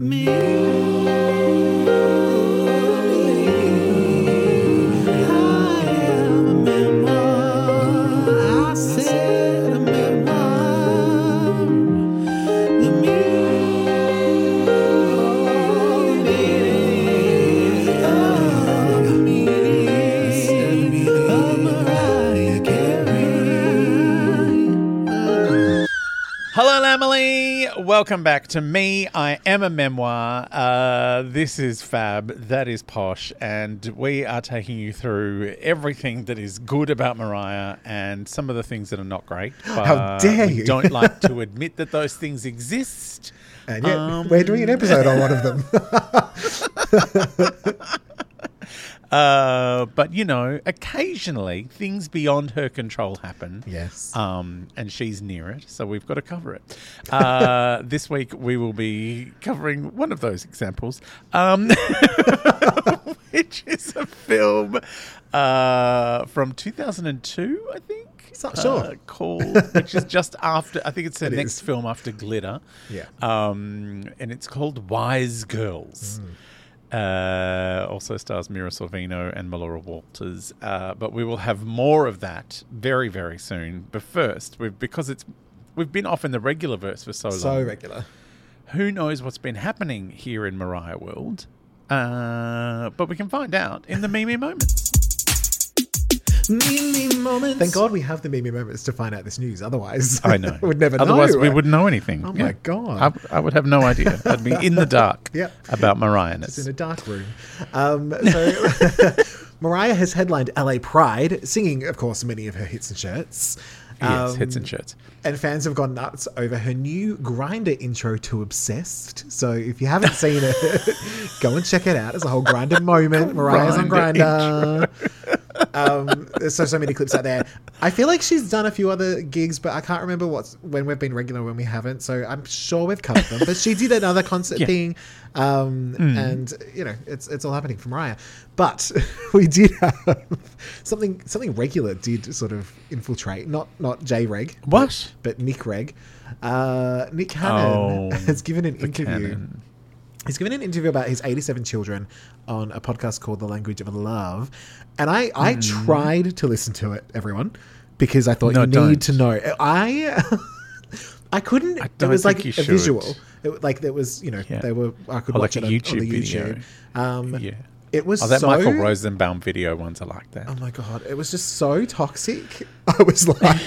Hello, Welcome back to me. I am a memoir. Uh, this is Fab. That is Posh. And we are taking you through everything that is good about Mariah and some of the things that are not great. But How dare you. don't like to admit that those things exist. And yet, Um, we're doing an episode on one of them. Uh, but, you know, occasionally things beyond her control happen. yes. um, and she's near it, so we've got to cover it. Uh, this week we will be covering one of those examples, um, which is a film uh, from 2002, I think. So- sure. uh, called, which is just after, I think it's the It next is. film after Glitter. Yeah. Um, and it's called Wise Girls. Mm. Uh, also stars Mira Sorvino and Melora Walters. Uh, but we will have more of that very, very soon. But first, we've, because it's we've been off in the regular verse for so long. so regular. Who knows what's been happening here in Mariah World? Uh, but we can find out in the Mimi moments. Mimi moments. Thank God we have the Mimi moments to find out this news. Otherwise, I know. we'd never Otherwise, know. we wouldn't know anything. Oh my God. I, I would have no idea. I'd be in the dark Yep. about Mariah. It's in a dark room. Um, so Mariah has headlined LA Pride, singing, of course, many of her hits and shirts. Yes, Um, hits and shirts. And fans have gone nuts over her new Grindr intro to Obsessed. So if you haven't seen it, go and check it out. It's a whole Grindr moment. Mariah's on Grindr. Um, there's so so many clips out there. I feel like she's done a few other gigs, but I can't remember what's when we've been regular when we haven't. So I'm sure we've covered them. But she did another concert Yeah. thing, um, and you know it's it's all happening for Mariah. But we did have something something regular did sort of infiltrate. Not not J Reg, What? but Nick Reg. Uh, Nick Cannon Oh, has given an interview. canon. He's given an interview about his 87 children on a podcast called The Language of Love. And I, I tried to listen to it, everyone, because I thought. No, you need don't. to know. I I couldn't. I it was like a visual. It, like there was, you know, Yeah. they were. I could Or watch like it on, on YouTube the video. YouTube. Um, Yeah. It was Oh, that so. Michael Rosenbaum video ones are like that. Oh my god, it was just so toxic. I was like,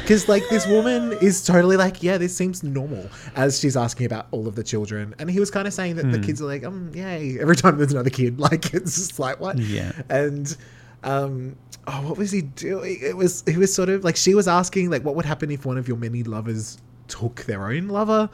because like this woman is totally like, yeah, this seems normal as she's asking about all of the children, and he was kind of saying that Hmm. the kids are like, um, yay, every time there's another kid, like it's just like what? Yeah. and um. Oh, what was he doing? It was he was sort of like she was asking like what would happen if one of your many lovers took their own lover,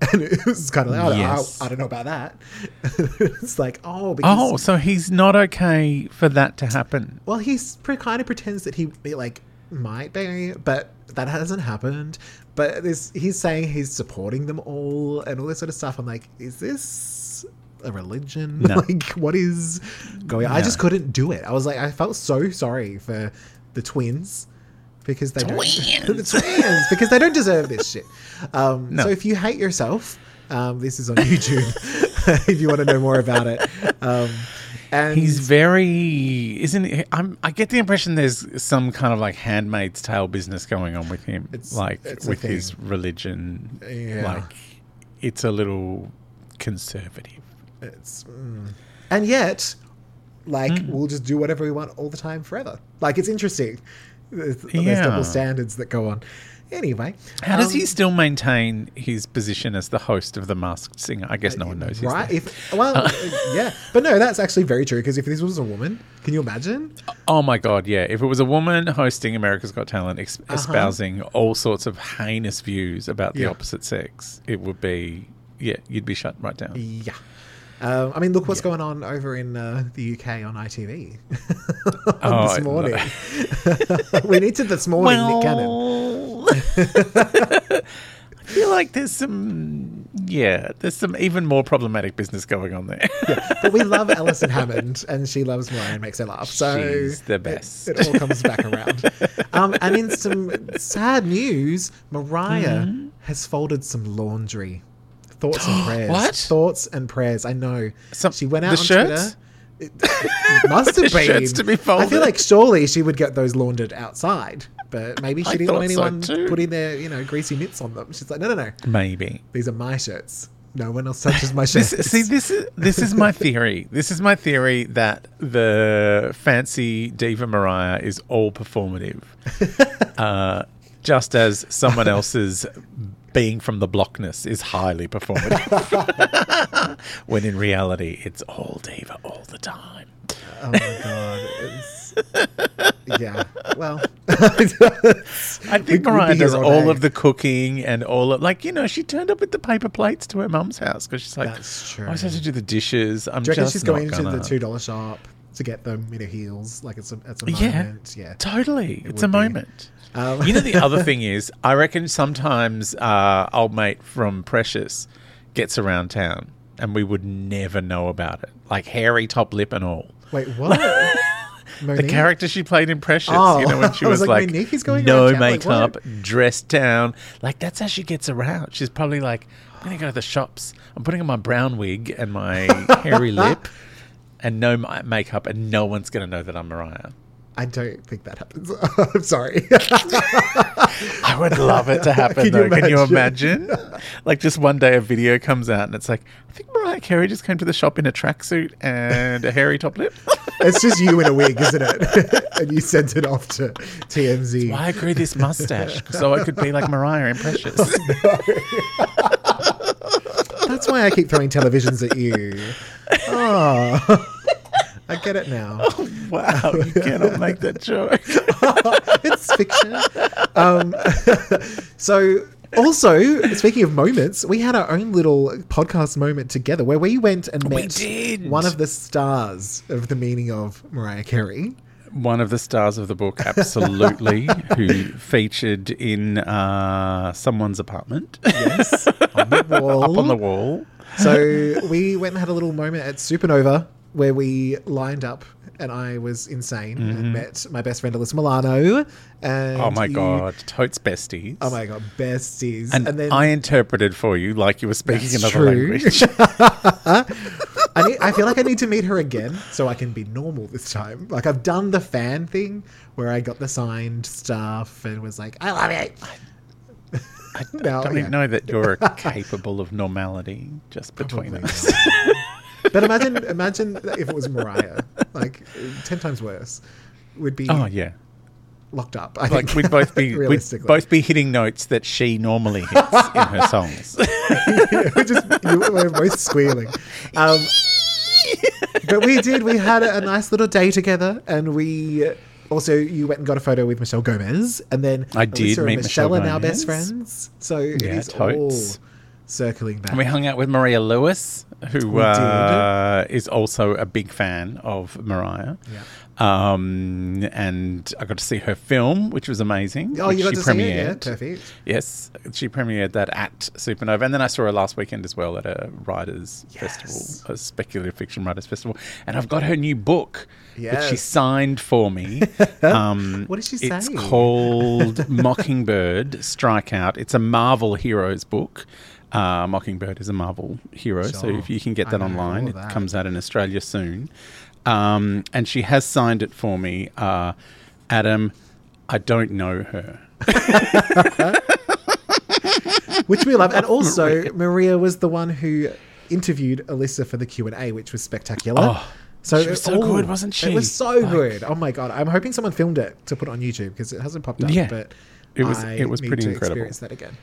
and it was kind of like, oh, I, don't- Yes. I, I don't know about that. it's like oh, because Oh, so he's not okay for that to happen. well, he's pre- kind of pretends that he he, like might be, but that hasn't happened. But this, he's saying he's supporting them all and all this sort of stuff. I'm like, is this a religion? No. like, what is going? on? I just couldn't do it. I was like, I felt so sorry for the twins because they don't the twins because they don't deserve this shit. Um, No. So if you hate yourself, um, this is on YouTube. if you want to know more about it. Um, and He's very, isn't he? I'm, I get the impression there's some kind of like Handmaid's Tale business going on with him, It's- like it's with his religion. Yeah. Like, it's a little conservative. It's mm. and yet, like Mm. we'll just do whatever we want all the time forever. Like it's interesting. There's, there's double standards that go on. Anyway, How does um, he still maintain his position as the host of The Masked Singer? I guess no one knows. Right? If well, yeah, but no, that's actually very true. Because if this was a woman, can you imagine? Oh my god, yeah! If it was a woman hosting America's Got Talent, ex- espousing all sorts of heinous views about the Uh-huh. Yeah. opposite sex, it would be yeah, you'd be shut right down. Yeah. Um, I mean, look what's Yeah. going on over in uh, the UK on ITV Oh, this morning. we need to this morning, Nick Cannon. I feel like there's some yeah, there's some even more problematic business going on there. But we love Alison Hammond, and she loves Mariah and makes her laugh. So She's the it- best. It, all comes back around. Um, and in some sad news, Mariah Mm-hmm. has folded some laundry thoughts and prayers. What? Thoughts and prayers. I know. Some- she went out the on shirts? Twitter. It, it must have been. shirts to be folded. I feel like surely she would get those laundered outside, but maybe she didn't want so anyone too. putting their you know greasy mitts on them. She's like, no, no, no. Maybe. These are my shirts. No one else touches my This, shirts. see, this is this is my theory. This is my theory that the fancy diva Mariah is all performative, uh, just as someone else's being from the blockness is highly performative. when in reality, it's all diva all the time. oh my god. It's, yeah. Well, I think Mariah does all all of the cooking and all of like you know she turned up with the paper plates to her mum's house because she's like That's true. I just have to do the dishes. I'm Do you just she's going into the two dollar shop to get them in her heels? Like it's a it's a Yeah. moment. Yeah. Totally. it's a be. moment. Um, you know, the other thing is, I reckon sometimes uh, old mate from Precious gets around town and we would never know about it. Like hairy top lip and all. Wait, what? The character she played in Precious, Oh, you know, when she was, was like, like, going no like, makeup, what? dressed down. Like, that's how she gets around. She's probably like, I'm going to go to the shops. I'm putting on my brown wig and my hairy lip and no makeup, and no one's going to know that I'm Mariah. I don't think that happens. I'm sorry. I would love it to happen Can you though. Can you imagine? like just one day a video comes out and it's like, I think Mariah Carey just came to the shop in a tracksuit and a hairy top lip. it's just you in a wig, isn't it? and you sent it off to TMZ. Why I grew this mustache so I could be like Mariah in Precious. Oh, That's why I keep throwing televisions at you. Oh, I get it now. wow, you cannot make that joke. it's fiction. Um, so, also, speaking of moments, we had our own little podcast moment together where we went and met one of the stars of the meaning of Mariah Carey. One of the stars of the book, absolutely, who featured in uh, someone's apartment Yes, on the wall. up on the wall. So we went and had a little moment at Supernova where we lined up and I was insane and met my best friend Alyssa Milano. And Mm-hmm. Oh my you- god, totes besties. Oh my god, besties. And, then I interpreted for you like you were speaking another true. language. I, need, I feel like I need to meet her again so I can be normal this time. Like I've done the fan thing where I got the signed stuff and was like, I love it. I No, don't yeah. even know that you're capable of normality just between Probably us. But imagine, imagine if it was Mariah, like ten times worse. Would be oh yeah, locked up. I like think, we'd both be we'd both be hitting notes that she normally hits in her songs. we're just we're both squealing. Um, but we did. We had a, nice little day together, and we also you went and got a photo with Michelle Gomez, and then I did meet Michelle Michelle are now best friends. So it Yeah, is all totes. Circling back. And we hung out with Maria Lewis, who uh, is also a big fan of Mariah. Yeah. Um, and I got to see her film, which was amazing. Oh, you got she to see it? Yeah, perfect. Yes, she premiered that at Supernova, and then I saw her last weekend as well at a writers' Yes. festival, a speculative fiction writers' festival. And I've got her new book, which she signed for me. Um, What did she It's called Mockingbird Strikeout. It's a Marvel Heroes book. Uh, Mockingbird is a Marvel hero, so if you can get that online, all it comes out in Australia soon. Um, and she has signed it for me. Uh, Adam, I don't know her. which we love. And also, Maria. was the one who interviewed Alyssa for the Q and A, which was spectacular. Oh, so she was so good, wasn't she? It was so Like- good. Oh my god! I'm hoping someone filmed it to put on YouTube because it hasn't popped up. Yeah. but It was- I it was pretty incredible. Experience that again.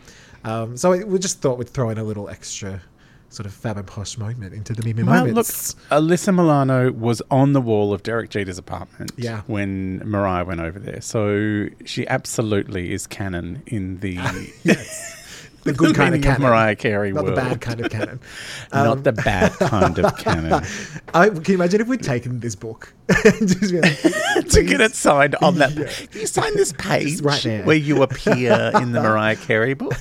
Um, so we just thought we'd throw in a little extra sort of fab and posh moment into the Mimi Well, look. Alyssa Milano was on the wall of Derek Jeter's apartment Yeah. when Mariah went over there. So she absolutely is canon in the, The good kind of canon, Mariah Carey not world. the bad kind of canon. Not Um, the bad kind of canon. I, can you imagine if we'd taken this book just like, to get it signed on that. Yeah. Can you sign this page right where you appear in the Mariah Carey book?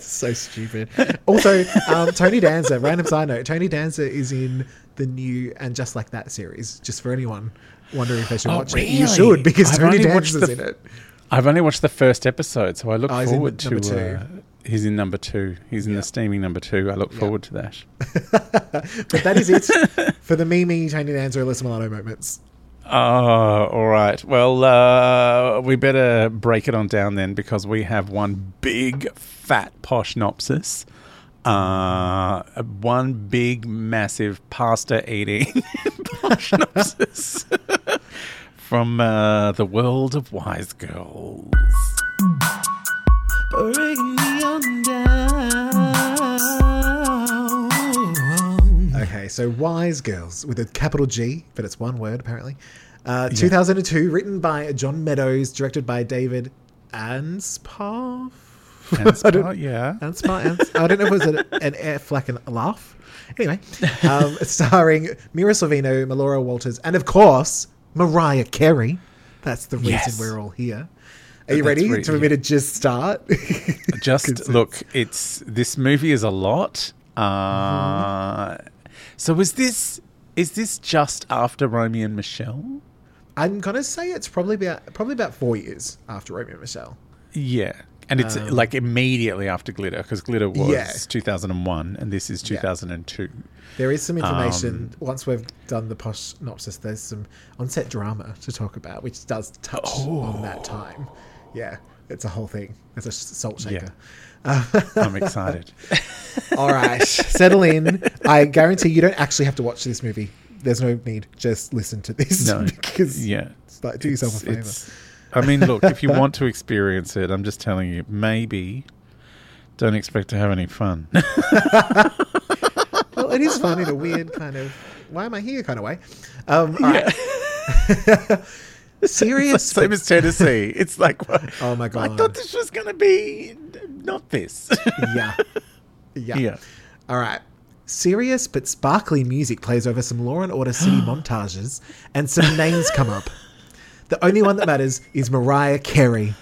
so stupid. Also, um, Tony Danza, random side note, Tony Danza is in the new And Just Like That series, just for anyone wondering if they should Oh, watch it. You should, because I've Tony Danza's the- in it. I've only watched the first episode, so I look Oh, forward to uh, He's in number two. He's in Yeah. the steaming number two. I look forward to that. but that is it for the Mimi, Tony Danza, Alyssa Milano moments. Oh, all right. Well, uh, we better break it on down then because we have one big fat poshnopsis. Uh, one big massive pasta eating poshnopsis from uh, the world of wise girls. Okay, so Wise Girls with a capital G, but it's one word apparently. Uh, 2002, written by John Meadows, directed by David Anspaugh. And I don't- spa- yeah. Anspaugh, Ans- I don't know if it was an, an F like an, a laugh. Anyway, um, starring Mira Sorvino, Melora Walters, and of course Mariah Carey. That's the reason Yes. we're all here. Are you That's ready re- to me to just start? Just look, it's this movie is a lot. Uh, So is this is this just after Romeo and Michelle? I'm gonna say it's probably about probably about four years after Romeo and Michelle. Yeah. And it's like immediately after Glitter because Glitter was Um, Yeah. 2001 and this is 2002. There is some information. Um, once we've done the posh synopsis, there's some on-set drama to talk about, which does touch on that time. Yeah, it's a whole thing. It's a salt shaker. I'm excited. All right, settle in. I guarantee you don't actually have to watch this movie. There's no need. Just listen to this. No. because Yeah. it's like, do yourself a favor. I mean, look, if you want to experience it, I'm just telling you, maybe don't expect to have any fun. It is fun in a weird kind of why am I here kind of way. Um, all right. Serious. Same as Tennessee. It's like, Oh my god! I thought this was going to be not this. yeah. Yeah. yeah. All right. Serious but sparkly music plays over some Law and Order City montages, and some names come up. The only one that matters is Mariah Carey.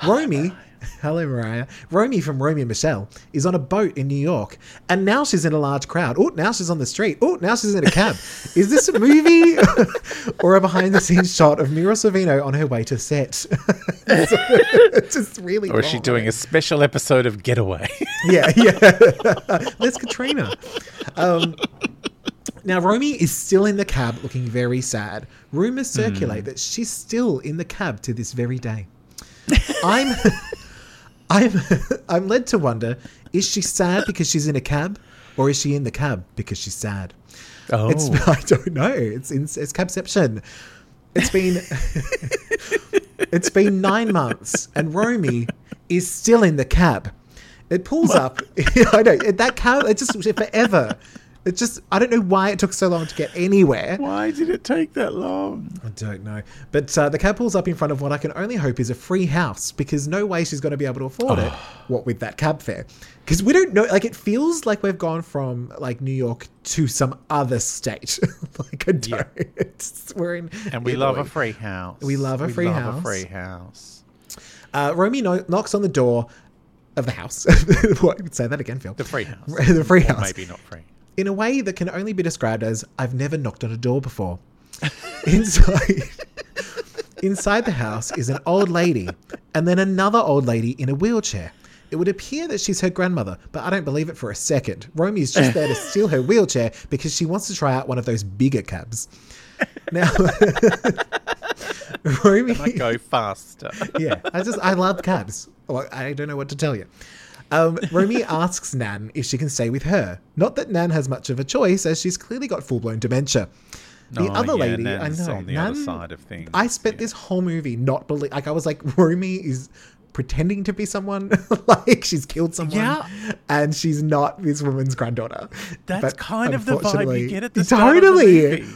Romy, hello Mariah. Romy from Romy and Michelle is on a boat in New York, and now she's in a large crowd. Oh, now she's on the street. Oh, now she's in a cab. is this a movie or a behind-the-scenes shot of Mira Sorvino on her way to set? it's just really. Or is she doing a special episode of Getaway? Yeah, yeah. That's Catriona. Um, now, Romy is still in the cab looking very sad. Rumors circulate that she's still in the cab to this very day. I'm. I'm I'm led to wonder: is she sad because she's in a cab, or is she in the cab because she's sad? oh, It's I don't know. It's in, it's cabception. It's been it's been nine months, and Romy is still in the cab. It pulls up. I know that cab. It just forever. It just I don't know why it took so long to get anywhere. why did it take that long? I don't know. But uh, the cab pulls up in front of what I can only hope is a free house because no way she's going to be able to afford it. What with that cab fare? Because we don't know. Like it feels like we've gone from like New York to some other state. like I don't. It's, we're in. And we love a free house. We love a free house. We love house. a free house. Uh, Romy no- knocks on the door of the house. what? Say that again, Phil. The free house. the free Or house. maybe not free. In a way that can only be described as I've never knocked on a door before. Inside Inside the house is an old lady and then another old lady in a wheelchair. It would appear that she's her grandmother, but I don't believe it for a second. Romy's just there to steal her wheelchair because she wants to try out one of those bigger cabs. Now, Romy, I go faster. yeah, I just I love cabs. I don't know what to tell you. Um, Romy asks Nan if she can stay with her. Not that Nan has much of a choice, as she's clearly got full blown dementia. The Oh, other yeah, lady, Nan's I know, on the Nan, other side of things. I spent this whole movie not believe. Like I was like, Romy is pretending to be someone, like she's killed someone, Yeah. and she's not this woman's granddaughter. That's But kind of the vibe you get at the start of the totally. movie.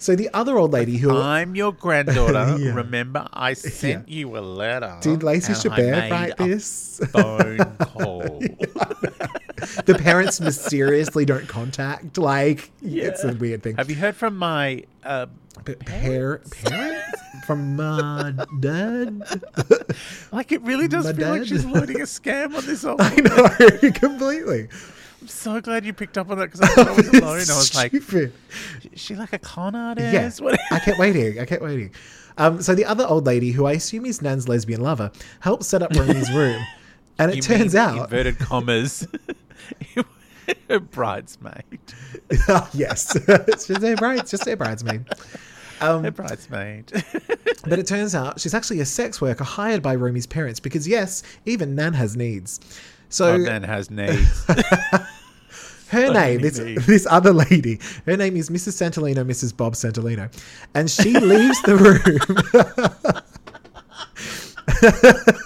So the other old lady who I'm your granddaughter. Yeah. Remember, I sent you a letter. did Lacey Chabert write this? Phone call. the parents mysteriously don't contact. Like it's a weird thing. Have you heard from my? Uh, But par- parents from uh, dad? like, it really does My feel like she's loading a scam on this. Old I know completely. I'm so glad you picked up on that because I I was alone. I was like, Stupid. is she like a con artist? yeah. I kept waiting. I kept waiting. Um, so the other old lady, who I assume is Nan's lesbian lover, helps set up Romy's room. And it You turns out, inverted commas, her bridesmaid. yes, it's just their bride, just their bridesmaid. Um, Her bridesmaid. But it turns out she's actually a sex worker hired by Romy's parents because, yes, even Nan has needs. So oh, Nan has needs. her name, this, needs. this other lady, her name is Mrs. Santolino, Mrs. Bob Santolino. And she leaves the room.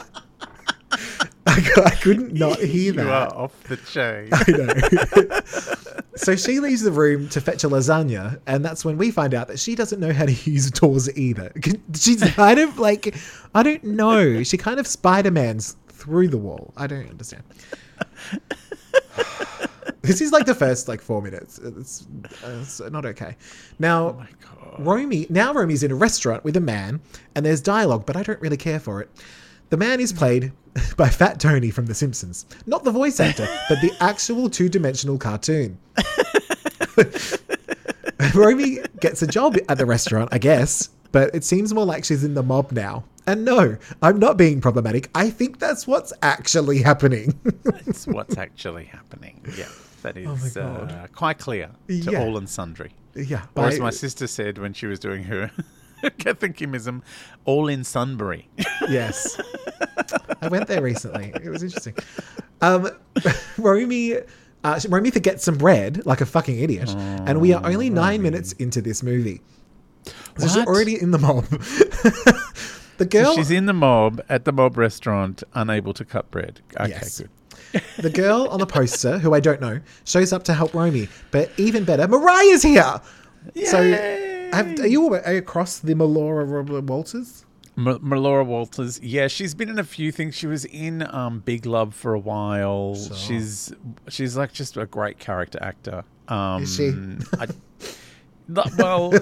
I, couldn't not hear that. you are off the chain. I know. so she leaves the room to fetch a lasagna, and that's when we find out that she doesn't know how to use doors either. She's kind of like, I don't know. She kind of Spider Man's through the wall. I don't understand. this is like the first like four minutes. It's, it's not okay. Now, Oh my God. Romy now Romy's in a restaurant with a man, and there's dialogue, but I don't really care for it. The man is played by Fat Tony from The Simpsons, not the voice actor, but the actual two-dimensional cartoon. Romy gets a job at the restaurant, I guess, but it seems more like she's in the mob now. And no, I'm not being problematic. I think that's what's actually happening. That's what's actually happening. Yeah, that is Oh uh, quite clear to Yeah. all and sundry. yeah, Or as my sister said when she was doing her Catechism, all in Sunbury. Yes. I went there recently. It was interesting. Um, Romy, uh, Romy forgets some bread like a fucking idiot, and we are only nine minutes into this movie. So she's already in the mob. The girl, She's in the mob at the mob restaurant, unable to cut bread. Okay, Yes. good. the girl on the poster, who I don't know, shows up to help Romy. But even better, Mariah's here. So, have, are you are you across the Melora Walters? M- Melora Walters, yeah, she's been in a few things. She was in um, Big Love for a while. Sure. She's she's like just a great character actor. Um, Is she? I, well,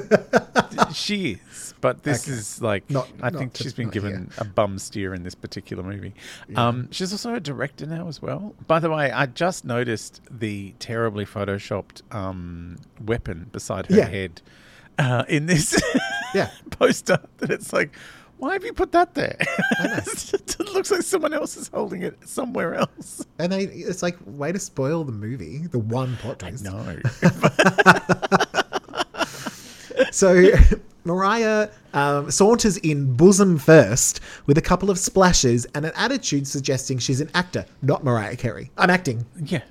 she but this Okay. is like Not- I not think just she's been given a bum steer in this particular movie. Um, she's also a director now as well. By the way, I just noticed the terribly photoshopped um, weapon beside her Yeah. head uh, in this Yeah. poster. That it's like, why have you put that there? it looks like someone else is holding it somewhere else. And they, it's like way to spoil the movie, the one plot twist. No. So Mariah um, saunters in bosom first with a couple of splashes and an attitude suggesting she's an actor, not Mariah Carey. I'm acting. yeah,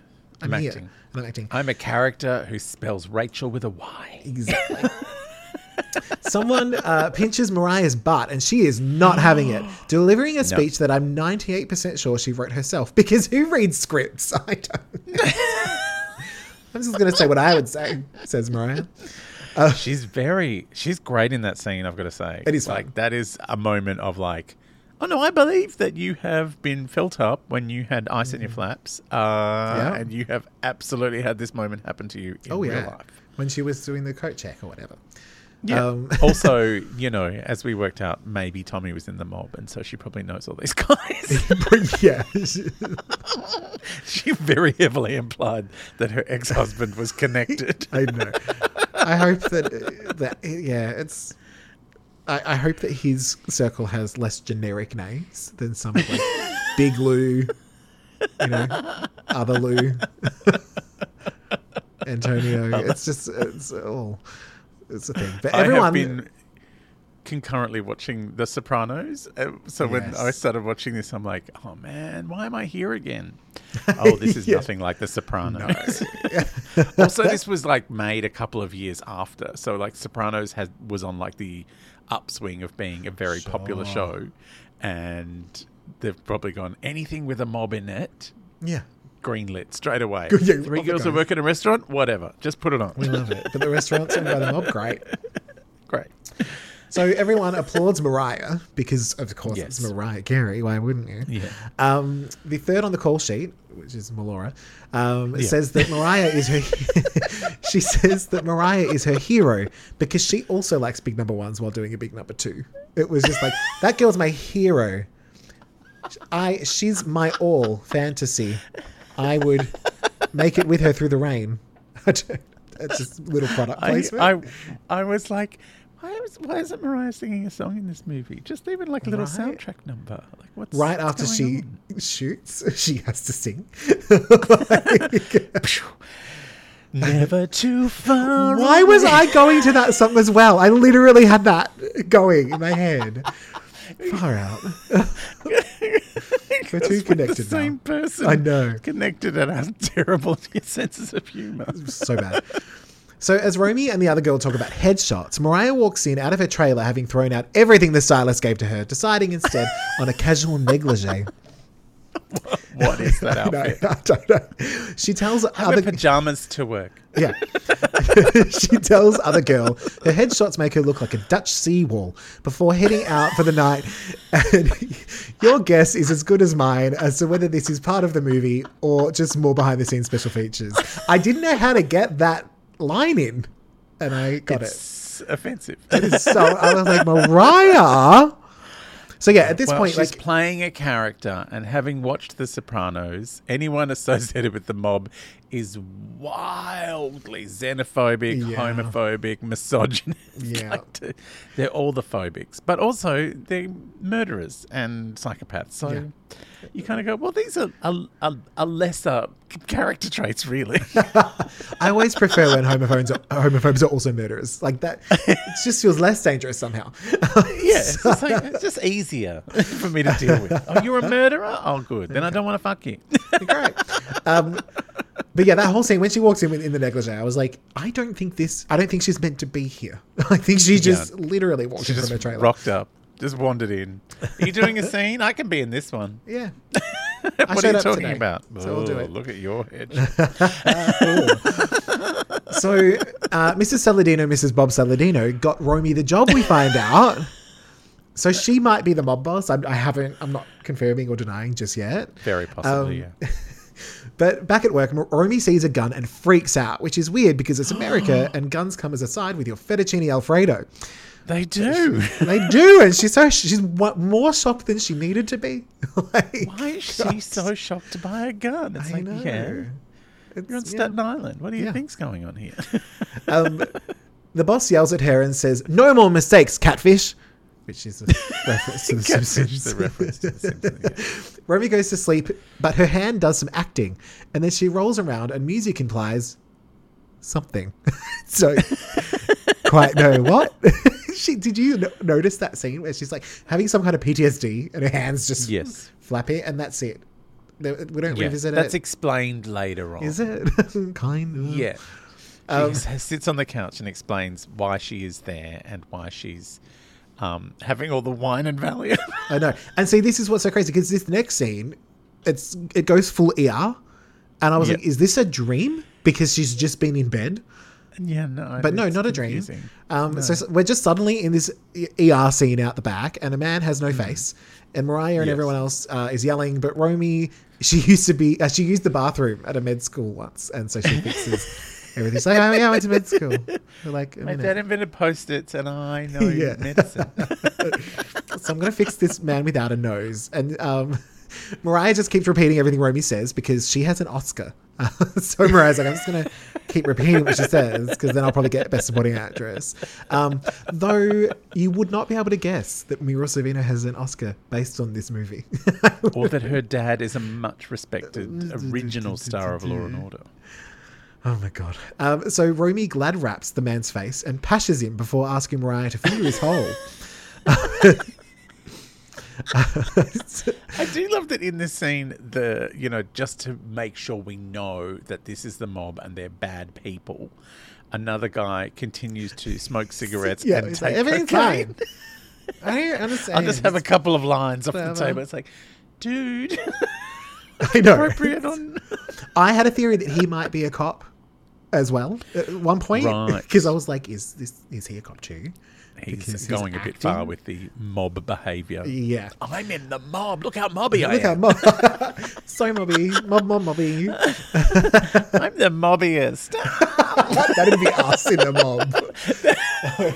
I'm, I'm acting. I'm acting. I'm a character who spells Rachel with a Y. Exactly. Someone uh, pinches Mariah's butt and she is not having it, delivering a speech that I'm 98% sure she wrote herself because who reads scripts? I don't. I'm just going to say what I would say, says Mariah. She's very, she's great in that scene. I've got to say, It is like fun. that is a moment of like, oh no, I believe that you have been felt up when you had ice in your flaps, uh, and you have absolutely had this moment happen to you in Oh, real yeah. life. When she was doing the coat check or whatever. Yeah. Um, also, you know, as we worked out, maybe Tommy was in the mob, and so she probably knows all these guys. yeah. she very heavily implied that her ex-husband was connected. I know. I hope that that yeah, it's. I, I hope that his circle has less generic names than some like Big Lou, you know, other Lou, Antonio. It's just it's all it's a thing. But I everyone, have been concurrently watching The Sopranos. uh, So when I started watching this, I'm like, oh man, why am I here again? Oh, this is Yeah. nothing like The Sopranos. also, this was like made a couple of years after. So like Sopranos had was on like the upswing of being a very popular show, and they've probably gone anything with a mob in it. yeah, Greenlit straight away. Good, yeah, Three girls that work in a restaurant, whatever. Just put it on. we love it. But the restaurants owned by the mob, great. Great. So everyone applauds Mariah because, of course, it's Mariah Carey. Why wouldn't you? Yeah. Um, the third on the call sheet, which is Melora, um, Yeah. says that Mariah is her. she says that Mariah is her hero because she also likes big number ones while doing a big number two. It was just like that girl's my hero. I she's my all fantasy. I would make it with her through the rain. That's don't- just little product I, placement. I, I was like, Why, is, why isn't Mariah singing a song in this movie? Just even like a little Right. soundtrack number. Like what's Right what's after she on? shoots, she has to sing. never too far. Why was. I going to that song as well? I literally had that going in my head. Far out. We're too connected the same now. person. I know. Connected and has terrible your senses of humour. so bad. So as Romy and the other girl talk about headshots, Mariah walks in out of her trailer having thrown out everything the stylist gave to her, deciding instead on a casual negligee. What is that outfit? I don't know. She tells I other pajamas to work. Yeah. she tells other girl her headshots make her look like a Dutch seawall before heading out for the night. And your guess is as good as mine as to whether this is part of the movie or just more behind the scenes special features. I didn't know how to get that line in, and I got it. It's offensive. So I was like, Mariah. So yeah, at this well, point, she's like, playing a character, and having watched The Sopranos, anyone associated with the mob is wildly xenophobic, Yeah. homophobic, misogynist. Yeah. Like, they're all the phobics, but also they're murderers and psychopaths. So Yeah. you kind of go, well, these are a, a, a lesser character traits, really. I always prefer when homophobes are, homophobes are also murderers. Like that, it just feels less dangerous somehow. Yeah, it's just, like, it's just easier for me to deal with. Oh, you're a murderer? Oh, good. Then I don't want to fuck you. great. Um, but yeah, that whole scene when she walks in with- in the negligee, I was like, I don't think this. I don't think she's meant to be here. I think she just literally walked She in from a trailer. rocked up, just wandered in. Are you doing a scene? I can be in this one. Yeah. what are you talking today, about? so I'll do it. Look at your head. So uh, Mrs. Saladino, Mrs. Bob Saladino got Romy the job. We find out. So she might be the mob boss. I, I haven't. I'm not confirming or denying just yet. Very possibly, Um, yeah. But back at work, Romy sees a gun and freaks out, which is weird because it's America and guns come as a side with your fettuccine alfredo. They do. They do, and she's so she's more shocked than she needed to be. like, Why is she so shocked to buy a gun? It's I like, know. yeah, It's- you're on yeah. Staten Island. What do you Yeah. think's going on here? Um, the boss yells at her and says, "No more mistakes, catfish," which is a reference to the Simpsons. the reference to The Simpsons, yeah. Romy goes to sleep, but her hand does some acting, and then she rolls around, and music implies something. so, quite know what. she did you no- notice that scene where she's like having some kind of PTSD and her hands just Yes. flappy, and that's it. We don't yeah, revisit that's it. explained later on. Is it kind of? Yeah. She Um, sits on the couch and explains why she is there and why she's um, having all the wine and Valium. I know. And see, this is what's so crazy because this next scene, it's it goes full ER, and I was Yep. like, is this a dream? Because she's just been in bed. yeah, no. But no, not a dream. Um, No. So we're just suddenly in this ER scene out the back, and a man has no face, and Mariah and. Yes. everyone else uh, is yelling. But Romy, she used to be, uh, she used the bathroom at a med school once, and so she fixes everything. She's like, oh yeah, I went to med school. We're like, My minute. dad invented post-its and I know Yeah. medicine. so I'm gonna fix this man without a nose. And um, Mariah just keeps repeating everything Romy says because she has an Oscar. so Mariah's like, I'm just gonna keep repeating what she says because then I'll probably get Best Supporting Actress. Um, though you would not be able to guess that Mira Sorvino has an Oscar based on this movie. or that her dad is a much respected original star of Law and Order. Oh my god. Um, so Romy glad wraps the man's face and pashes him before asking Mariah to finger his hole. I do love that in this scene, the you know, just to make sure we know that this is the mob and they're bad people, another guy continues to smoke cigarettes yeah, and take like, everything's cocaine. fine. I don't understand. I'll just have a couple of lines off the table. It's like, dude, I know. appropriate on. I had a theory that he might be a cop as well at one point Right. because I was like, is this is he a cop too? He's Because he's going a bit far with the mob behaviour. Yeah. Oh, I'm in the mob. Look how mobby I Look how am. mob, so mobby, mob, mob, mobby. I'm the mobbiest. That'd be us in the mob. oh my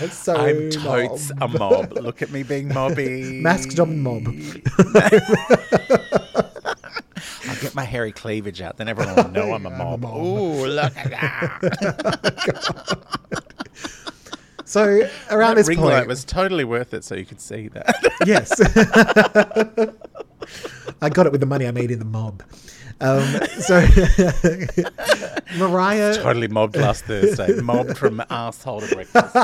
god, so I'm totes mob. a mob. Look at me being mobby. Masked on mob. Get my hairy cleavage out, then everyone will know I'm a mob. mob. Ooh, look at that. So around That this ring point, light was totally worth it, so you could see that. yes, I got it with the money I made in the mob. Um, so Mariah, totally mobbed last Thursday. Mobbed from asshole to breakfast.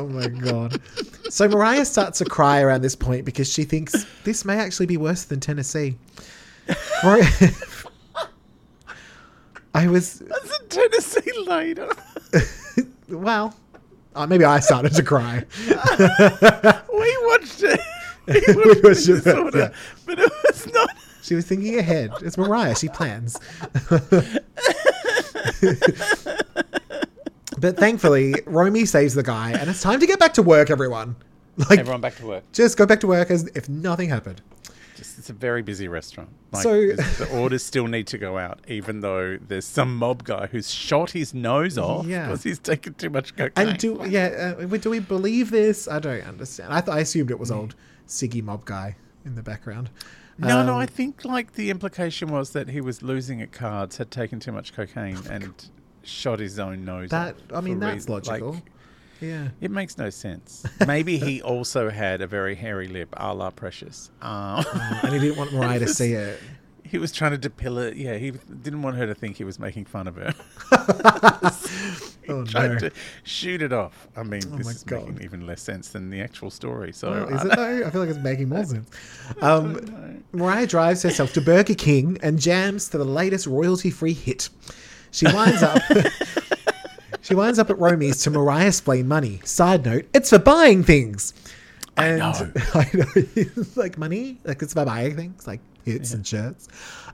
Oh my god. So Mariah starts to cry around this point because she thinks this may actually be worse than Tennessee. Mariah, I was That's a Tennessee later. well, uh, maybe I started to cry. We watched it. We We watched watched it, yeah. but it was not. She was thinking ahead. It's Mariah. She plans. but thankfully, Romy saves the guy, and it's time to get back to work. Everyone, like, Everyone back to work. just go back to work as if nothing happened. Just, it's a very busy restaurant. Like, So- the orders still need to go out, even though there's some mob guy who's shot his nose off Yeah. because he's taken too much cocaine. And do yeah, uh, do we believe this? I don't understand. I, th- I assumed it was old Siggy Mob guy in the background. no, no, Um, I think like the implication was that he was losing at cards, had taken too much cocaine, and shot his own nose. That off I mean, for that's reason- like, logical. yeah. It makes no sense. Maybe he also had a very hairy lip, a la Precious. Um, and he didn't want Mariah to see it. he was trying to depill it. Yeah, he didn't want her to think he was making fun of her. he Oh, tried no. to shoot it off. I mean, Oh this my is God. making even less sense than the actual story. So Well, is I it though? I feel like it's making more sense. Um. Mariah drives herself to Burger King and jams to the latest royalty-free hit. She winds up. she winds up at Romy's to Mariah explain money. Side note: It's for buying things. And know. I know, like money, like it's for buying things, like hits and shirts.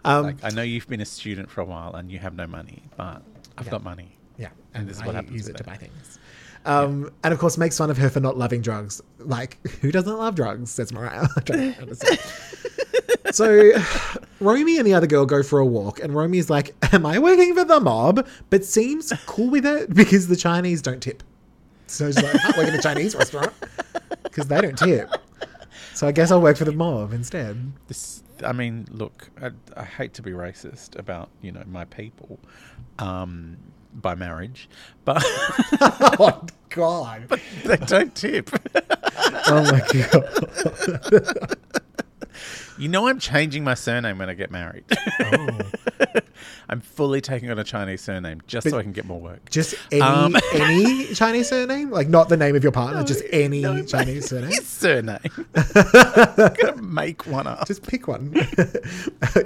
Um, Like, I know you've been a student for a while and you have no money, but I've Yeah. got money. Yeah, And and this is I what happens use it to buy things. Um, And of course, makes fun of her for not loving drugs. Like, who doesn't love drugs? Says Mariah. So, Romy and the other girl go for a walk, and Romy's like, "Am I working for the mob?" But seems cool with it because the Chinese don't tip. So she's like, "I work in a Chinese restaurant because they don't tip." So I guess I'll work for the mob instead. This, I mean, look, I, I hate to be racist about you know my people, um, by marriage, but oh God! they don't tip. Oh my God! You know, I'm changing my surname when I get married. Oh. I'm fully taking on a Chinese surname just so I can get more work. Just any Um, any Chinese surname, like not the name of your partner, just any No, Chinese surname. His surname. I'm gonna make one up. Just pick one.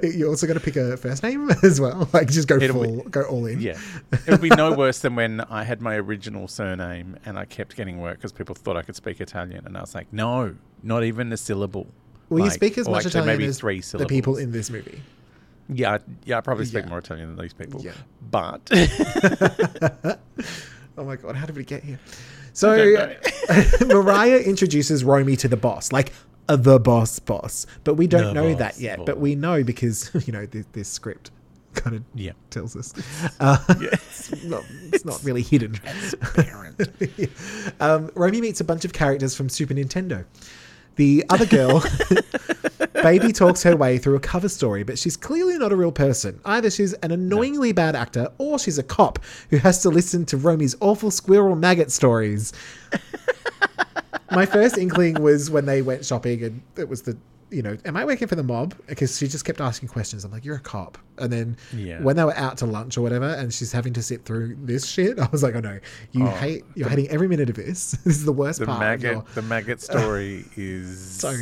You're also going to pick a first name as well. Like just go It'll full, be- go all in. Yeah, it would be no worse than when I had my original surname and I kept getting work because people thought I could speak Italian, and I was like, no, not even a syllable. Will you Like- speak as much actually Italian maybe as three the people in this movie? Yeah, yeah, I probably speak Yeah. more Italian than these people. Yeah. But Oh my god, how did we get here? So Mariah introduces Romy to the boss, like uh, the boss boss. But we don't The know boss that yet. boss. But we know because you know this, this script kind of yeah, tells us. Uh, it's, not, it's not really hidden. Um, Romy meets a bunch of characters from Super Nintendo. The other girl, Baby talks her way through a cover story, but she's clearly not a real person. Either she's an annoyingly bad actor or she's a cop who has to listen to Romy's awful squirrel maggot stories. My first inkling was when they went shopping and it was the, you know, am I working for the mob? Because she just kept asking questions. I'm like, you're a cop. And then Yeah. when they were out to lunch or whatever and she's having to sit through this shit, I was like, oh no, you Oh, hate, you're hating every minute of this. This is the worst The part. of maggot, your- the maggot story is So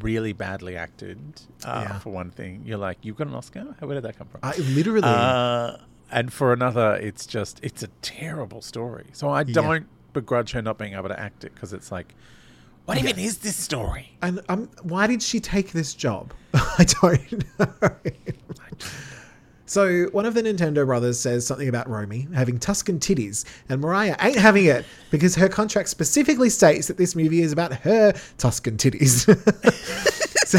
really badly acted. Uh, Yeah. For one thing, you're like, you've got an Oscar. Where did that come from? I literally, Uh, and for another, it's just it's a terrible story. So I don't begrudge her not being able to act it because it's like, what even is this story? and um, why did she take this job? I don't know. So one of the Nintendo brothers says something about Romy having Tuscan titties, and Mariah ain't having it because her contract specifically states that this movie is about her Tuscan titties. so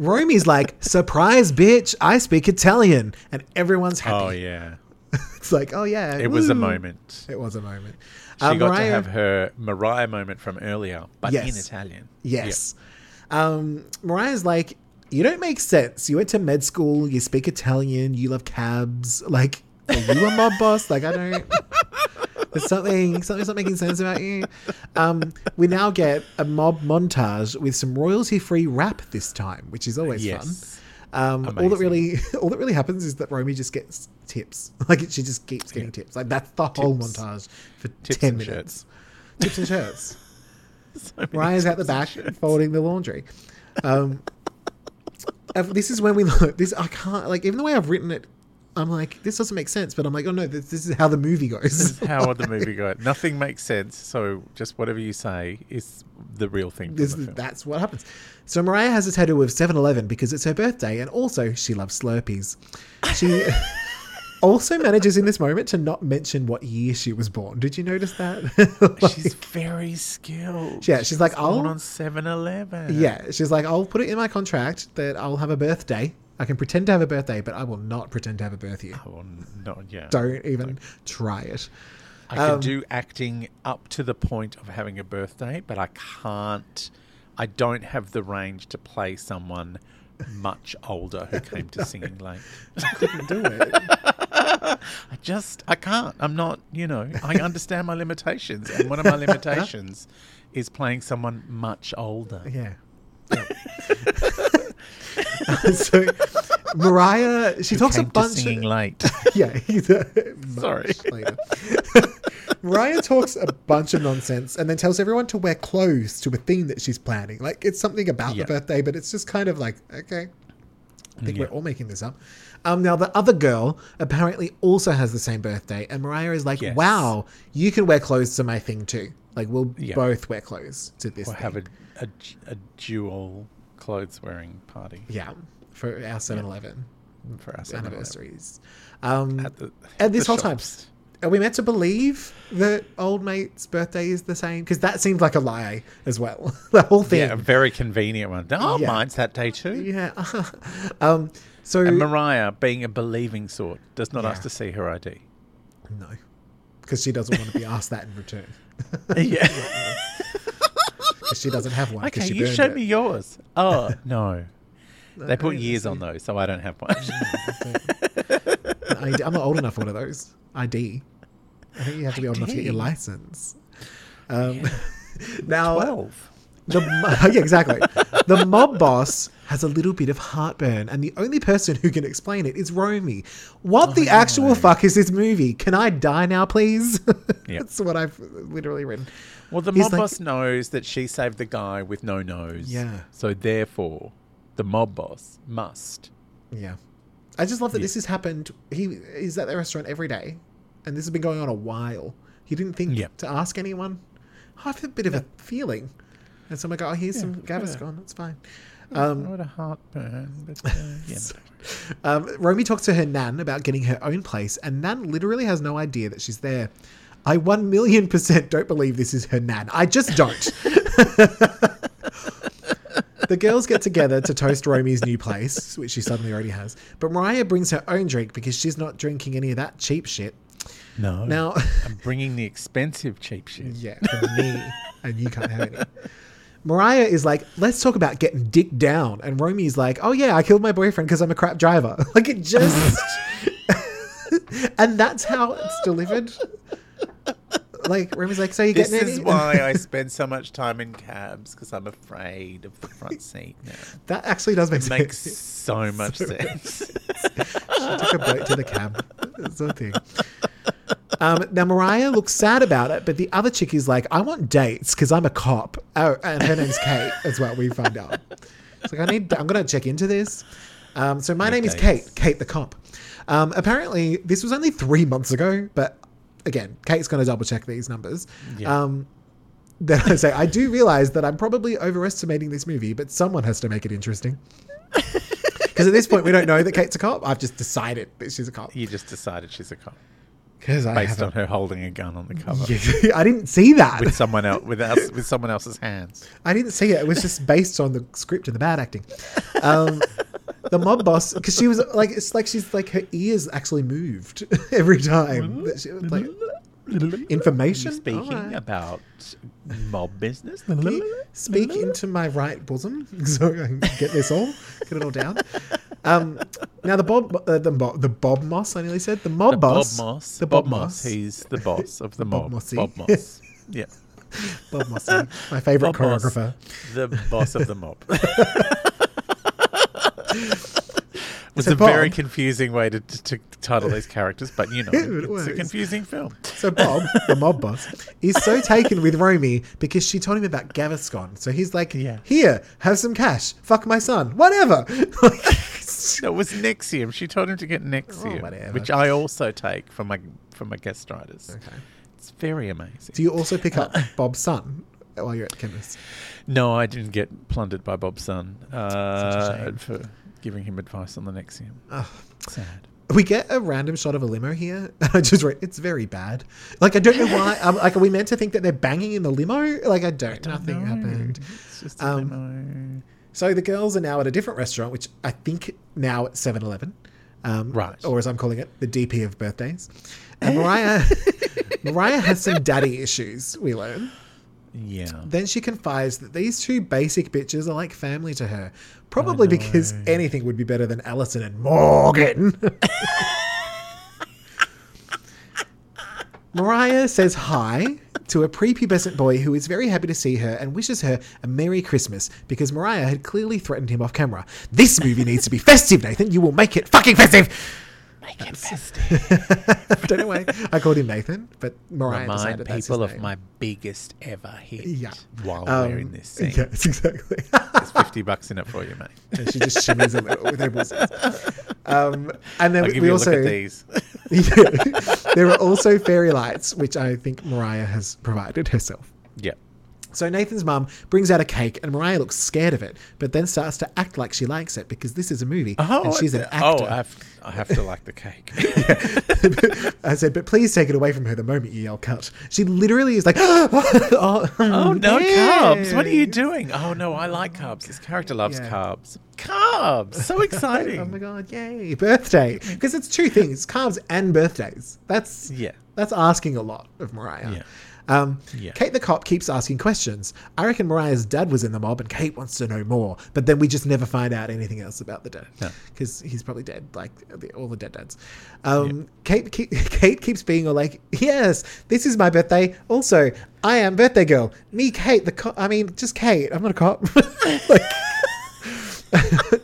Romy's like, "Surprise, bitch! I speak Italian," and everyone's happy. Oh yeah, It's like, "Oh yeah, it was a moment. It was a moment. She Uh, got Mariah- to have her Mariah moment from earlier, but in Italian. Yes. Um, Mariah's like, you don't make sense. You went to med school, you speak Italian, you love cabs. Like, Are you a mob boss? Like I don't. There's something something's not making sense about you. Um, we now get a mob montage with some royalty-free rap this time, which is always Yes. fun. Um, all that really, all that really happens is that Romy just gets tips. Like she just keeps getting tips. Like that's the whole Tips. montage for Tips ten minutes. Tips and shirts. So Ryan's at the back folding the laundry. Um, uh, this is when we look. This I can't like even the way I've written it. I'm like this doesn't make sense, but I'm like oh no, this, this is how the movie goes. This is how the movie goes. Nothing makes sense. So just whatever you say is the real thing. This, the that's what happens. So Mariah has a tattoo of 7-Eleven because it's her birthday, and also she loves Slurpees. She also manages in this moment to not mention what year she was born. Did you notice that? Like- she's very skilled. Yeah, she's like, born I'll- on 7-Eleven. yeah, she's like, I'll put it in my contract that I'll have a birthday. I can pretend to have a birthday, but I will not pretend to have a birth year. Oh, no, yeah. Don't even try it. I can um, do acting up to the point of having a birthday, but I can't. I don't have the range to play someone much older who came to singing late. I couldn't do it. I just, I can't. I'm not, you know, I understand my limitations. And one of my limitations is playing someone much older. Yeah. so Mariah, she talks a bunch. singing late. yeah, Sorry. later. Mariah talks a bunch of nonsense and then tells everyone to wear clothes to a theme that she's planning. Like it's something about Yeah. the birthday, but it's just kind of like okay. I think Yeah. we're all making this up. Um, now the other girl apparently also has the same birthday, and Mariah is like, Yes. "Wow, you can wear clothes to my thing too. Like we'll Yeah. both wear clothes to this thing." have a, a, a dual clothes wearing party yeah, for our 7-Eleven for our 7-Eleven. anniversaries. Um, At the, this whole time- are we meant to believe that old mate's birthday is the same? Because that seems like a lie as well. the whole thing. Yeah, a very convenient one. Oh, Yeah. mine's that day too. Yeah. um. So And Mariah, being a believing sort, does not Yeah. ask to see her ID. no, because she doesn't want to be asked that in return. yeah. Because she doesn't have one. okay, you showed it. me yours. Oh no, they put years on those, so I don't have one. ID. I'm not old enough for one of those. ID. I think you have to be old enough to get your license. Um, now, Twelve. the yeah, exactly. The mob boss has a little bit of heartburn, and the only person who can explain it is Romy. What the actual no. fuck is this movie? Can I die now, please? Yep. That's what I've literally written. Well, the He's mob like- boss knows that she saved the guy with no nose. Yeah. So therefore, the mob boss must. Yeah. I just love that Yeah. this has happened. He is at the restaurant every day, and this has been going on a while. He didn't think Yep. to ask anyone. I have a bit of a feeling. And so I'm like, oh, here's some Yeah, Gaviscon. That's fine. Um, what a heartburn. But, uh, yeah, no. um, Romy talks to her Nan about getting her own place, and Nan literally has no idea that she's there. I one million percent don't believe this is her Nan. I just don't. the girls get together to toast Romy's new place, which she suddenly already has. But Mariah brings her own drink because she's not drinking any of that cheap shit. No. Now, I'm bringing the expensive cheap shit. yeah, for me, and you can't have any. Mariah is like, let's talk about getting dick down. And Romy's like, oh yeah, I killed my boyfriend because I'm a crap driver. Like it just. and that's how it's delivered. Like, Romy's like, so you This is any? why I spend so much time in cabs because I'm afraid of the front seat now. that actually does make It makes so much sense. She took a boat to the cab. That's the thing. Um, now Mariah looks sad about it, but the other chick is like, "I want dates because I'm a cop." Oh, and her name's Kate as well. We find out. It's like I need. I'm gonna check into this. Um, so my name is. Kate. Kate the cop. Um, apparently, this was only three months ago, but again, Kate's gonna double check these numbers. Yeah. Um, then I say, I do realize that I'm probably overestimating this movie, but someone has to make it interesting. Because at this point, we don't know that Kate's a cop. I've just decided that she's a cop. You just decided she's a cop Because I based on her holding a gun on the cover Yeah, I didn't see that. with someone else with us with someone else's hands. I didn't see it. It was just based on the script and the bad acting. Um, the mob boss, because she was like, it's like she's like her ears actually moved every time. she, like, information. Speaking Alright. about mob business. Speak into my right bosom so I can get this all, get it all down. Um, now the Bob, uh, the Bob, the Bob Moss. I nearly said the mob The boss. Bob Moss. The Bob, Bob Moss. Moss. He's the boss of the Bob mob. Mossy. Bob Moss. yeah. Bob Mossy, my favorite Bob Moss. choreographer. The boss of the mob. was So a very confusing way to, to, to title these characters, but you know, it it's a confusing film. So Bob, the mob boss, is so taken with Romy because she told him about Gaviscon. So he's like, Yeah. "Here, have some cash. Fuck my son. Whatever." No, it was Nexium. She told him to get Nexium, Oh, which I also take from my from my guest writers. okay. It's very amazing. Do you also pick up Bob's son while you're at the chemist? No, I didn't get plundered by Bob's son uh, shame. for giving him advice on the Nexium. Ugh. Sad. We get a random shot of a limo here. I just wrote, it's very bad. Like, I don't know why. Um, like, are we meant to think that they're banging in the limo? Like, I don't. Nothing No, happened. It's just a Um, limo. So the girls are now at a different restaurant, which I think now at 7 Eleven. Um, Right. Or as I'm calling it, the DP of birthdays. And Mariah, Mariah has some daddy issues, we learn. Yeah. Then she confides that these two basic bitches are like family to her. Probably because anything would be better than Allison and Morgan. Mariah says hi to a prepubescent boy who is very happy to see her and wishes her a Merry Christmas because Mariah had clearly threatened him off camera. This movie needs to be festive, Nathan. You will make it fucking festive. Make it festive. I don't know why I called him Nathan, but Mariah Remind decided that's his people of name. my biggest ever hit Yeah. while Um, we're in this scene. Yes, exactly. There's 50 bucks in it for you, mate. and she just shimmies a little with her bosoms. Um, and then I'll give we you a also look at these. there are also fairy lights, which I think Mariah has provided herself. yeah. So Nathan's mum brings out a cake, and Mariah looks scared of it, but then starts to act like she likes it because this is a movie oh, and she's an Oh, actor. I have, I have to like the cake. I said, but please take it away from her the moment you yell cut. She literally is like, oh, Oh no, yay." carbs! What are you doing? Oh no, I like carbs. This character loves Yeah. carbs. Carbs, so exciting. Oh my god, yay! Birthday, because it's two things: carbs and birthdays. That's Yeah. That's asking a lot of Mariah. Yeah. Um, Yeah. Kate the cop keeps asking questions. I reckon Mariah's dad was in the mob, and Kate wants to know more. But then we just never find out anything else about the dad No. because he's probably dead, like the, all the dead dads. Um, Kate, Kate, Kate keeps being all like, "Yes, this is my birthday. Also, I am birthday girl. Me, Kate. The cop. I mean, just Kate. I'm not a cop. like,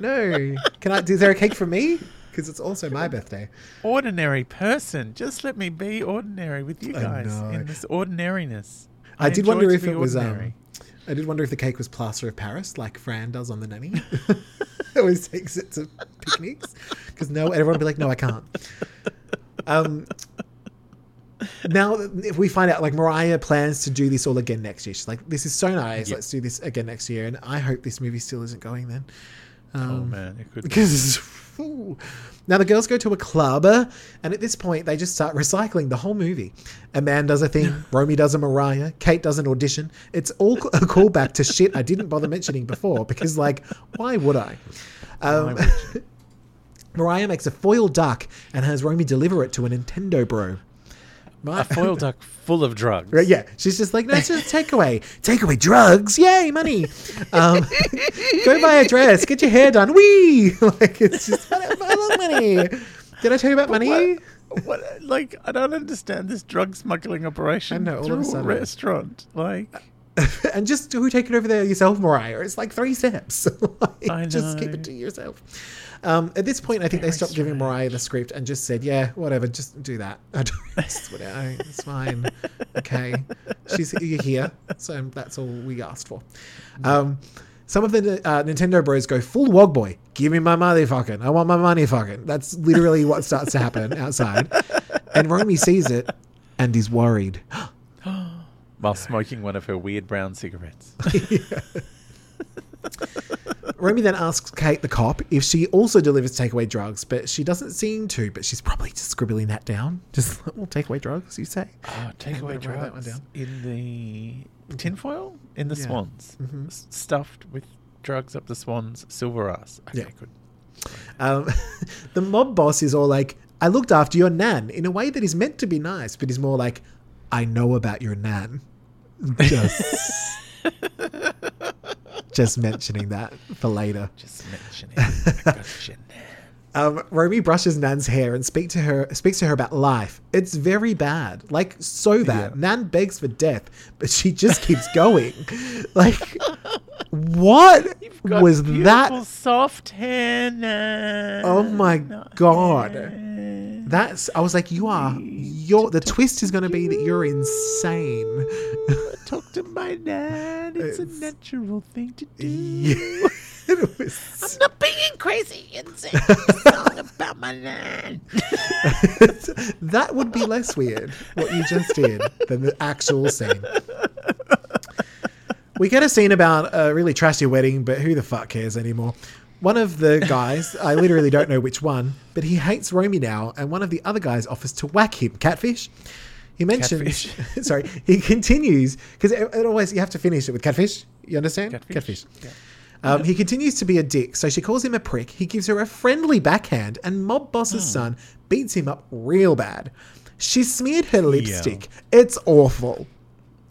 no. Can I? Is there a cake for me? Because it's also my birthday. Ordinary person. Just let me be ordinary with you guys in this ordinariness. I, did wonder if it was. Um. I did wonder if the cake was plaster of Paris, like Fran does on the nanny. Always takes it to picnics because no, everyone would be like, "No, I can't." Um. Now, if we find out, like Mariah plans to do this all again next year, she's like, "This is so nice. Yeah. Let's do this again next year." And I hope this movie still isn't going then. oh Um, man, it could. because ooh. now the girls go to a club and at this point they just start recycling the whole movie. A man does a thing romy does a mariah kate does an audition. It's all a callback to shit i didn't bother mentioning before because like why would i? Um, Why would mariah makes a foil duck and has romy deliver it to a nintendo bro A foil duck full of drugs. Right, yeah, she's just like, no, it's just takeaway. Takeaway drugs, yay, money. Um, go buy a dress, get your hair done, wee. Like it's just, I I love money. Did I tell you about money? What, what? Like, I don't understand this drug smuggling operation I know, all through of a a restaurant. Like, and just who take it over there yourself, Mariah. It's like three steps. Like, Just keep it to yourself. Um, at this point, I think they stopped giving. Mariah the script and just said, "Yeah, whatever, just do that. I don't, it's, whatever, it's fine. Okay, she's you're here, so that's all we asked for." Um, some of the uh, Nintendo Bros go full wog boy. Give me my money, fucking. I want my money, fucking. That's literally what starts to happen outside. And Romy sees it and is worried. While smoking one of her weird brown cigarettes. Remy then asks Kate, the cop, if she also delivers takeaway drugs, but she doesn't seem to. But she's probably just scribbling that down. Just well, takeaway drugs, you say? Oh, take I'm away gonna write that one drugs down. in the tinfoil in the Yeah. swans, Mhm. S- stuffed with drugs up the swans, silver ass. Okay, Yeah. good. Um, the mob boss is all like, "I looked after your nan," in a way that is meant to be nice, but is more like, "I know about your nan." Just Just mentioning that for later. Just mentioning. it. I got you now. Um, Romy brushes Nan's hair and speak to her speaks to her about life. It's very bad, like so bad. Yeah. Nan begs for death, but she just keeps going. like, what was beautiful that? soft hair now. Oh my Not god, hair. that's. I was like, you are. You're the twist is going to be that you're insane. Talk to my dad. It's, It's- a natural thing to do. Yeah. was. not being crazy and singing a song about my land. that would be less weird what you just did than the actual scene. We get a scene about a really trashy wedding, but who the fuck cares anymore? One of the guys, I literally don't know which one, but he hates Romy now, and one of the other guys offers to whack him. Catfish. He mentions, Catfish. sorry, he continues because it, it always you have to finish it with catfish. You understand? Catfish. Yeah. Um, He continues to be a dick, so she calls him a prick. He gives her a friendly backhand, and Mob Boss's son beats him up real bad. She smeared her lipstick. It's awful.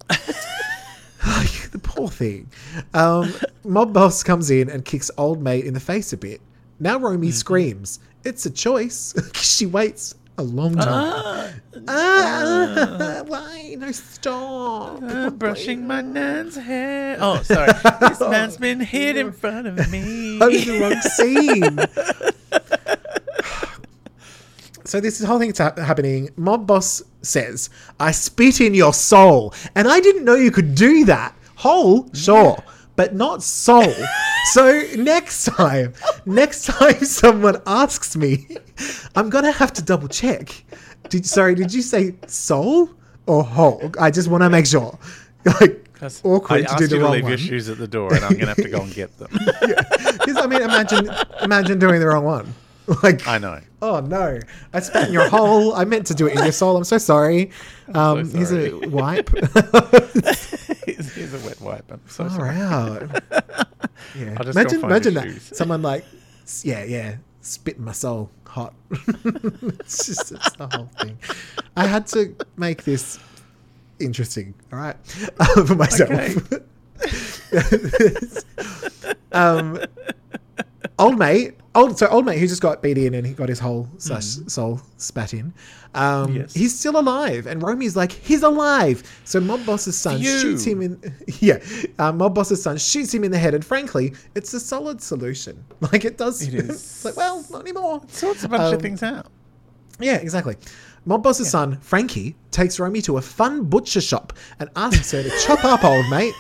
Like, the poor thing. Um, Mob Boss comes in and kicks Old Mate in the face a bit. Now Romy screams. It's a choice. she waits a long time. Ah, why? No, stop. Uh, brushing my nan's hair. Oh, sorry. This man's been hit in front of me. I'm in the wrong scene. so this whole thing's ha- happening. Mob boss says, "I spit in your soul," and I didn't know you could do that. Whole, sure, but not soul. so next time, next time someone asks me, I'm gonna have to double check. Did sorry? Did you say soul or whole? I just want to make sure. Like Because awkward I to do you the to wrong leave one. your shoes at the door, and I'm going to have to go and get them. Because I mean, imagine, imagine doing the wrong one. Like, I know. oh no, I in your hole. I meant to do it in your soul. I'm so sorry. Um, so here's sorry. a wipe. here's, here's a wet wipe. I'm so All sorry. right. Yeah. Imagine, imagine that. shoes. Someone like, yeah, yeah, spit in my soul, hot. it's just it's the whole thing. I had to make this interesting. All right, uh, for myself. um, old mate, old so old mate who just got beat in and he got his whole slash soul spat in. Um, Yes. he's still alive, and Romy's like, he's alive. So Mob Boss's son Phew. shoots him in. Yeah, uh, Mob Boss's son shoots him in the head, and frankly, it's a solid solution. Like it does. It is. it's like, well, not anymore. It Sorts a bunch Um, of things out. Yeah, exactly. Mob Boss's son, Frankie, takes Romy to a fun butcher shop and asks her to chop up old mate,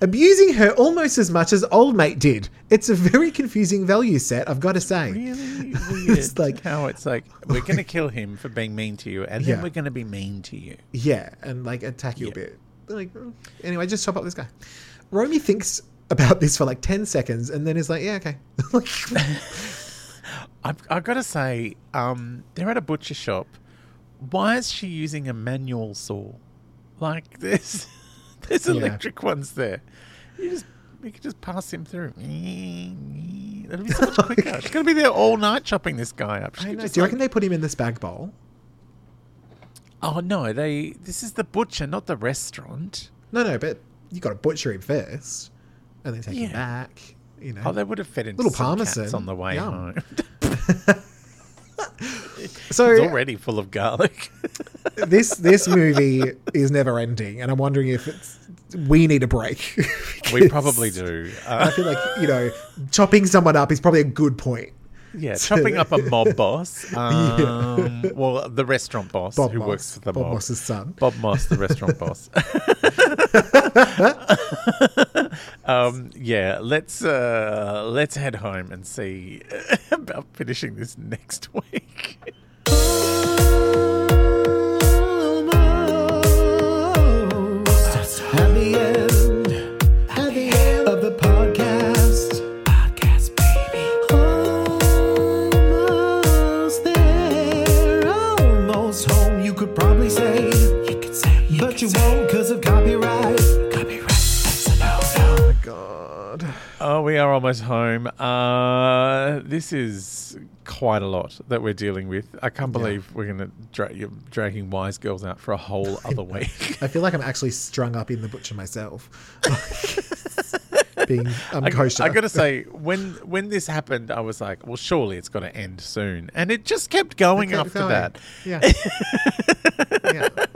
abusing her almost as much as old mate did. It's a very confusing value set, I've got to say. Really weird. It's like- how it's like we're going to kill him for being mean to you, and Yeah. then we're going to be mean to you. Yeah, and like attack you Yeah. a bit. Like, anyway, just chop up this guy. Romy thinks about this for like 10 seconds and then is like, yeah, okay. I've, I've got to say, um, they're at a butcher shop. Why is she using a manual saw? Like there's Yeah. electric ones there. You just you could just pass him through. It'll be so much quicker. She's gonna be there all night chopping this guy up. She I know. just Do you like- reckon they put him in this bag bowl? Oh no, they. This is the butcher, not the restaurant. No, no, but you got to butcher him first and then take him back. You know. Oh, they would have fed him Little parmesan. on the way Yum. home. so It's already full of garlic. this this movie is never ending, and I'm wondering if it's we need a break. we probably do. I Uh, feel like you know, chopping someone up is probably a good point. Yeah, chopping up a mob boss. Um, Well, the restaurant boss Bob who Moss, works for the Bob mob. Moss's son. Bob Moss, the restaurant boss. um, yeah, let's uh, let's head home and see about finishing this next week. Almost home. Uh, this is quite a lot that we're dealing with. I can't believe we're going to dra- you're dragging wise girls out for a whole other week. I feel like I'm actually strung up in the butcher myself. being um, I, kosher. I gotta say, when when this happened, I was like, well, surely it's got to end soon, and it just kept going Kept after going. that. Yeah. yeah.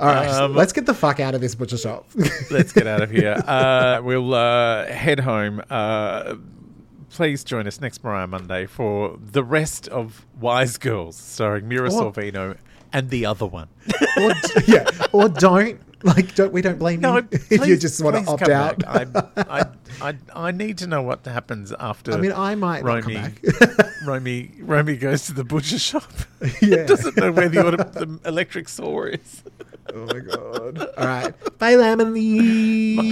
All right, Um, let's get the fuck out of this butcher shop. Let's get out of here. Uh, we'll uh, head home. Uh, please join us next Mariah Monday for the rest of Wise Girls, starring Mira Or- Sorvino and the other one. or, yeah, or don't like don't we don't blame No, you if you just want to opt out. I, I, I, I need to know what happens after. I mean, I might Romy, back. Romy, Romy goes to the butcher shop. Yeah. Doesn't know where the, auto, the electric saw is. oh my god! All right, bye, Lamely. Bye.